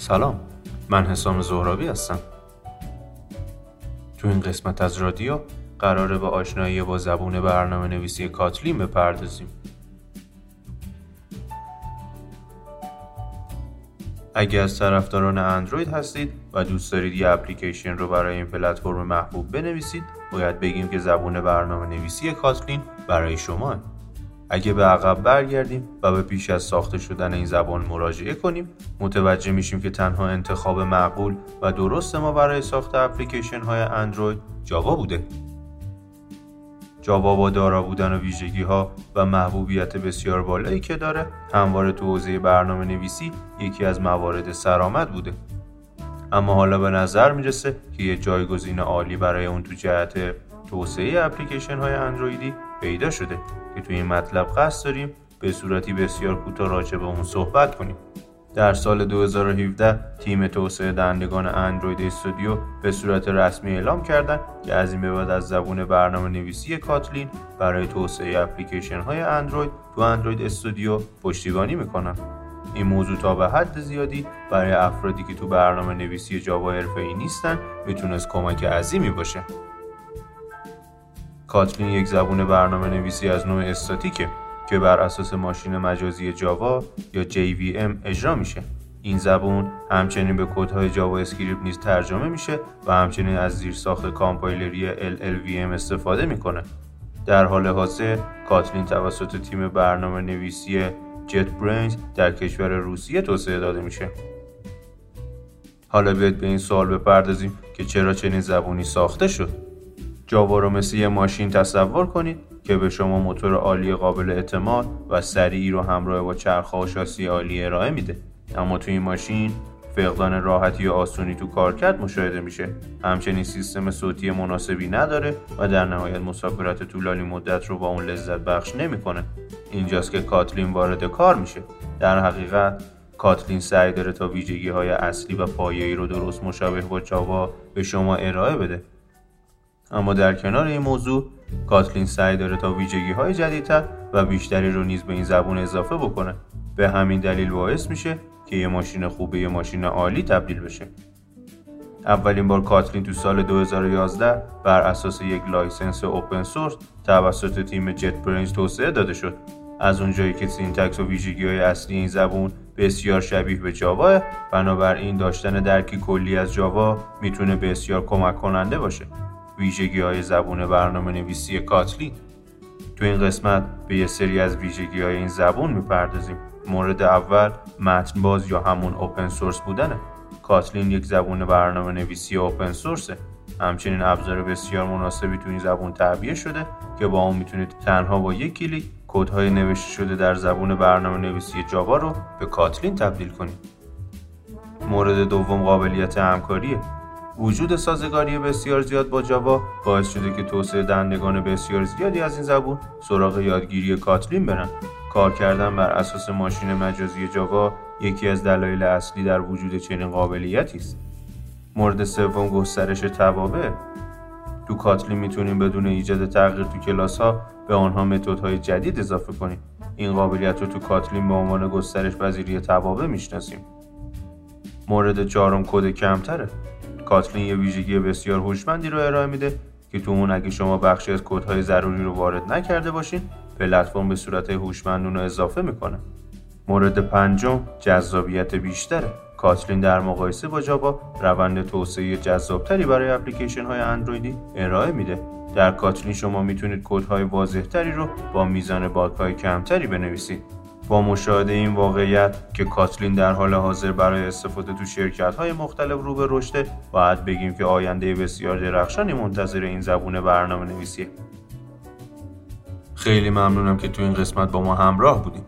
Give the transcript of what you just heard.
سلام. من حسام زهرابی هستم. تو این قسمت از رادیو قراره به آشنایی با زبون برنامه نویسی کاتلین بپردازیم. اگه از طرفداران اندروید هستید و دوست دارید یه اپلیکیشن رو برای این پلتفرم محبوب بنویسید باید بگیم که زبون برنامه نویسی کاتلین برای شما اگه به عقب برگردیم و به پیش از ساخته شدن این زبان مراجعه کنیم متوجه میشیم که تنها انتخاب معقول و درست ما برای ساخت اپلیکیشن های اندروید جاوا بوده. جاوا با دارا بودن و ویژگی ها و محبوبیت بسیار بالایی که داره همواره تو حوزه برنامه نویسی یکی از موارد سرآمد بوده. اما حالا به نظر می‌رسه که یه جایگزین عالی برای اون تو جهت توسعه اپلیکیشن های اندرویدی پیدا شده که توی این مطلب قصد داریم به صورتی بسیار کوتاه راجع به اون صحبت کنیم. در سال 2017 تیم توسعه دهندگان اندروید استودیو به صورت رسمی اعلام کردند که از این به بعد از زبون برنامه نویسی کاتلین برای توسعه اپلیکیشن های اندروید تو اندروید استودیو پشتیبانی می‌کنن. این موضوع تا به حد زیادی برای افرادی که تو برنامه نویسی جاوا ای نیستن می‌تونست کمک عظیمی باشه. Kotlin یک زبون برنامه نویسی از نوع استاتیکه که بر اساس ماشین مجازی Java یا JVM اجرا میشه. این زبون همچنین به کدهای JavaScript نیز ترجمه میشه و همچنین از زیرساخت کامپایلری LLVM استفاده می‌کنه. در حال حاضر Kotlin توسط تیم برنامه نویسی JetBrains در کشور روسیه توسعه داده میشه. حالا بیاید به این سوال بپردازیم که چرا چنین زبونی ساخته شد. جاوا رو مثل یه ماشین تصور کنید که به شما موتور عالی قابل اعتماد و سریعی رو همراه با چرخ و شاسی عالی ارائه میده. اما تو این ماشین فقدان راحتی و آسونی تو کارکرد مشاهده میشه. همچنین سیستم صوتی مناسبی نداره و در نهایت مسافرت طولانی مدت رو با اون لذت بخش نمی‌کنه. اینجاست که کاتلین وارد کار میشه. در حقیقت کاتلین سعی داره تا ویژگی های اصلی و پایه‌ای رو درست مشابه با جاوا به شما ارائه بده. اما در کنار این موضوع Kotlin سعی داره تا ویژگی های جدیدتر و بیشتری رو نیز به این زبون اضافه بکنه. به همین دلیل باعث میشه که یه ماشین خوب به یه ماشین عالی تبدیل بشه. اولین بار کاتلین تو سال 2011 بر اساس یک license open source توسط تیم JetBrains توسعه داده شد. از اونجایی که syntax و ویژگی های اصلی این زبون بسیار شبیه به Java بنابراین داشتن درکی کلی از Java می‌تونه بسیار کمک کننده باشه. ویژگی های زبون برنامه نویسی کاتلین. تو این قسمت به یه سری از ویژگی های این زبون می‌پردازیم. مورد اول متن باز یا همون اوپن سورس بودنه. کاتلین یک زبون برنامه نویسی اوپن سورسه همچنین ابزار بسیار مناسبی تو این زبون تعبیه شده که با اون می‌تونید تنها با یک کلیک کدهای نوشته شده در زبون برنامه نویسی جاوا رو به کاتلین تبدیل کنید. مورد دوم قابلیت همکاریه. وجود سازگاری بسیار زیاد با جاوا باعث شده که توسعه دهندگان بسیار زیادی از این زبون سراغ یادگیری کاتلین برن. کار کردن بر اساس ماشین مجازی جاوا یکی از دلایل اصلی در وجود چنین قابلیتی است. مورد سوم گسترش توابع. تو کاتلین می‌تونیم بدون ایجاد تغییر تو کلاس ها به آنها متدهای جدید اضافه کنیم. این قابلیت رو تو کاتلین به عنوان گسترش پذیری توابع می‌شناسیم. مورد چهارم کد کمتره. کاتلین یه ویژگی بسیار هوشمندی رو ارائه میده که تو اون اگه شما بخشی از کدهای ضروری رو وارد نکرده باشین پلتفرم به صورت هوشمند اون رو اضافه می‌کنه. مورد پنجم جذابیت بیشتره. کاتلین در مقایسه با جاوا روند توسعه جذابتری برای اپلیکیشن های اندرویدی ارائه میده. در کاتلین شما می‌تونید کدهای واضحتری رو با میزان باگ کمتری بنویسید. با مشاهده این واقعیت که کاتلین در حال حاضر برای استفاده تو شرکت های مختلف رو به رشده باید بگیم که آینده بسیار درخشانی منتظر این زبون برنامه نویسیه خیلی ممنونم که تو این قسمت با ما همراه بودیم